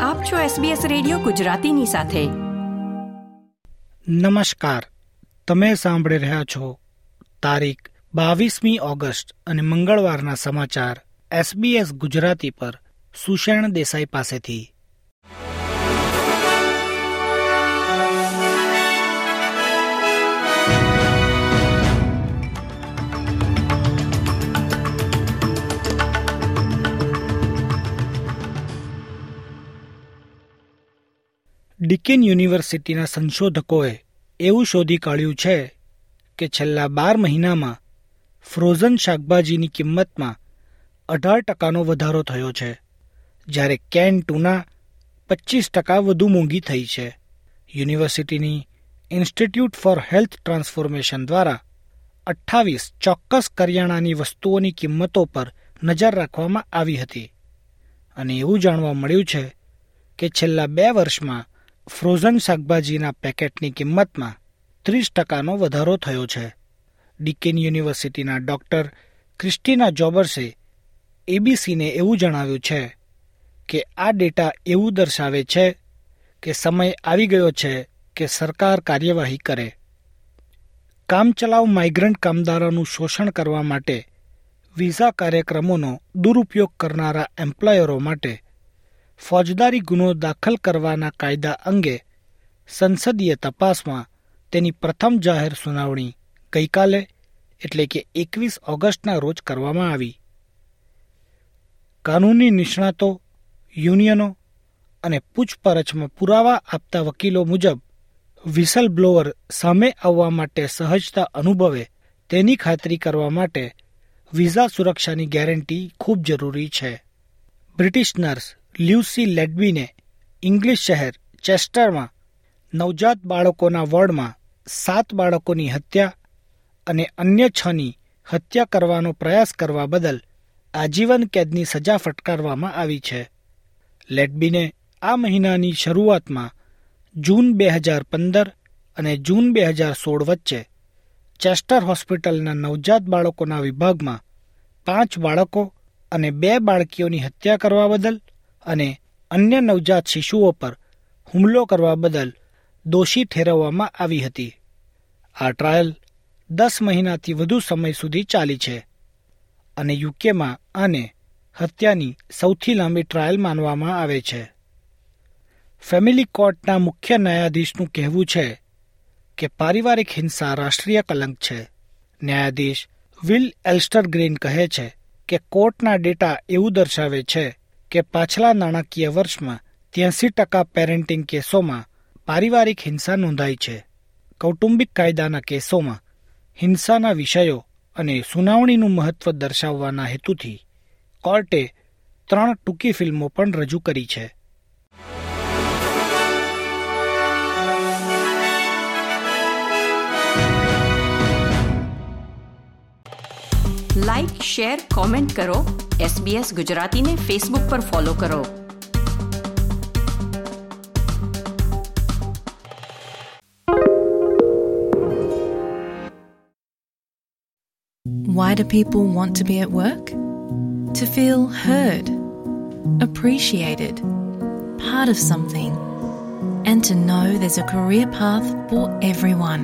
આપ છો SBS radio ગુજરાતીની સાથે. નમસ્કાર. તમે સાંભળી રહ્યા છો તારીખ બાવીસમી ઓગસ્ટ અને મંગળવારના સમાચાર એસબીએસ ગુજરાતી પર સુષેણ દેસાઈ પાસેથી. ડિકેન યુનિવર્સિટીના સંશોધકોએ એવું શોધી કાઢ્યું છે કે છેલ્લા બાર મહિનામાં ફ્રોઝન શાકભાજીની કિંમતમાં અઢાર ટકાનો વધારો થયો છે, જ્યારે કેન ટુના પચીસ ટકા વધુ મોંઘી થઈ છે. યુનિવર્સિટીની ઇન્સ્ટિટ્યૂટ ફોર હેલ્થ ટ્રાન્સફોર્મેશન દ્વારા અઠ્ઠાવીસ ચોક્કસ કરિયાણાની વસ્તુઓની કિંમતો પર નજર રાખવામાં આવી હતી. અને એવું જાણવા મળ્યું છે કે છેલ્લા બે વર્ષમાં ફ્રોઝન શાકભાજીના પેકેટની કિંમતમાં ત્રીસ ટકાનો વધારો થયો છે. ડીકેન યુનિવર્સિટીના ડોક્ટર ક્રિસ્ટીના જોબર્સે એબીસીને એવું જણાવ્યું છે કે આ ડેટા એવું દર્શાવે છે કે સમય આવી ગયો છે કે સરકાર કાર્યવાહી કરે. કામચલાઉ માઇગ્રન્ટ કામદારોનું શોષણ કરવા માટે વિઝા કાર્યક્રમોનો દુરુપયોગ કરનારા એમ્પ્લોયરો માટે ફોજદારી ગુનો દાખલ કરવાના કાયદા અંગે સંસદીય તપાસમાં તેની પ્રથમ જાહેર સુનાવણી ગઈકાલે, એટલે કે એકવીસ ઓગસ્ટના રોજ કરવામાં આવી. કાનૂની નિષ્ણાતો, યુનિયનો અને પૂછપરછમાં પુરાવા આપતા વકીલો મુજબ વિસલ બ્લોઅર સામે આવવા માટે સહજતા અનુભવે તેની ખાતરી કરવા માટે વિઝા સુરક્ષાની ગેરંટી ખૂબ જરૂરી છે. બ્રિટિશ નર્સ લ્યુસી લેડબીને ઇંગ્લિશ શહેર ચેસ્ટરમાં નવજાત બાળકોના વોર્ડમાં સાત બાળકોની હત્યા અને અન્ય છની હત્યા કરવાનો પ્રયાસ કરવા બદલ આજીવન કેદની સજા ફટકારવામાં આવી છે. લેડબીને આ મહિનાની શરૂઆતમાં જૂન બે હજાર પંદર અને જૂન બે હજાર સોળ વચ્ચે ચેસ્ટર હોસ્પિટલના નવજાત બાળકોના વિભાગમાં પાંચ બાળકો અને બે બાળકીઓની હત્યા કરવા બદલ અને અન્ય નવજાત શિશુઓ પર હુમલો કરવા બદલ દોષી ઠેરવવામાં આવી હતી. આ ટ્રાયલ દસ મહિનાથી વધુ સમય સુધી ચાલી છે અને યુકેમાં આને હત્યાની સૌથી લાંબી ટ્રાયલ માનવામાં આવે છે. ફેમિલી કોર્ટના મુખ્ય ન્યાયાધીશનું કહેવું છે કે પારિવારિક હિંસા રાષ્ટ્રીય કલંક છે. ન્યાયાધીશ વિલ એલ્સ્ટર ગ્રીન કહે છે કે કોર્ટના ડેટા એવું દર્શાવે છે કે પાછલા નાણાકીય વર્ષમાં ત્યાસી ટકા પેરેન્ટિંગ કેસોમાં પારિવારિક હિંસા નોંધાઈ છે. કૌટુંબિક કાયદાના કેસોમાં હિંસાના વિષયો અને સુનાવણીનું મહત્વ દર્શાવવાના હેતુથી કોર્ટે ત્રણ ટૂંકી ફિલ્મો પણ રજૂ કરી છે. લાઇક શેર કોમેન્ટ કરો SBS ગુજરાતીને ફેસબુક પર ફોલો કરો Why do people want to be at work? To feel heard, appreciated, part of something, and to know there's a career path for everyone.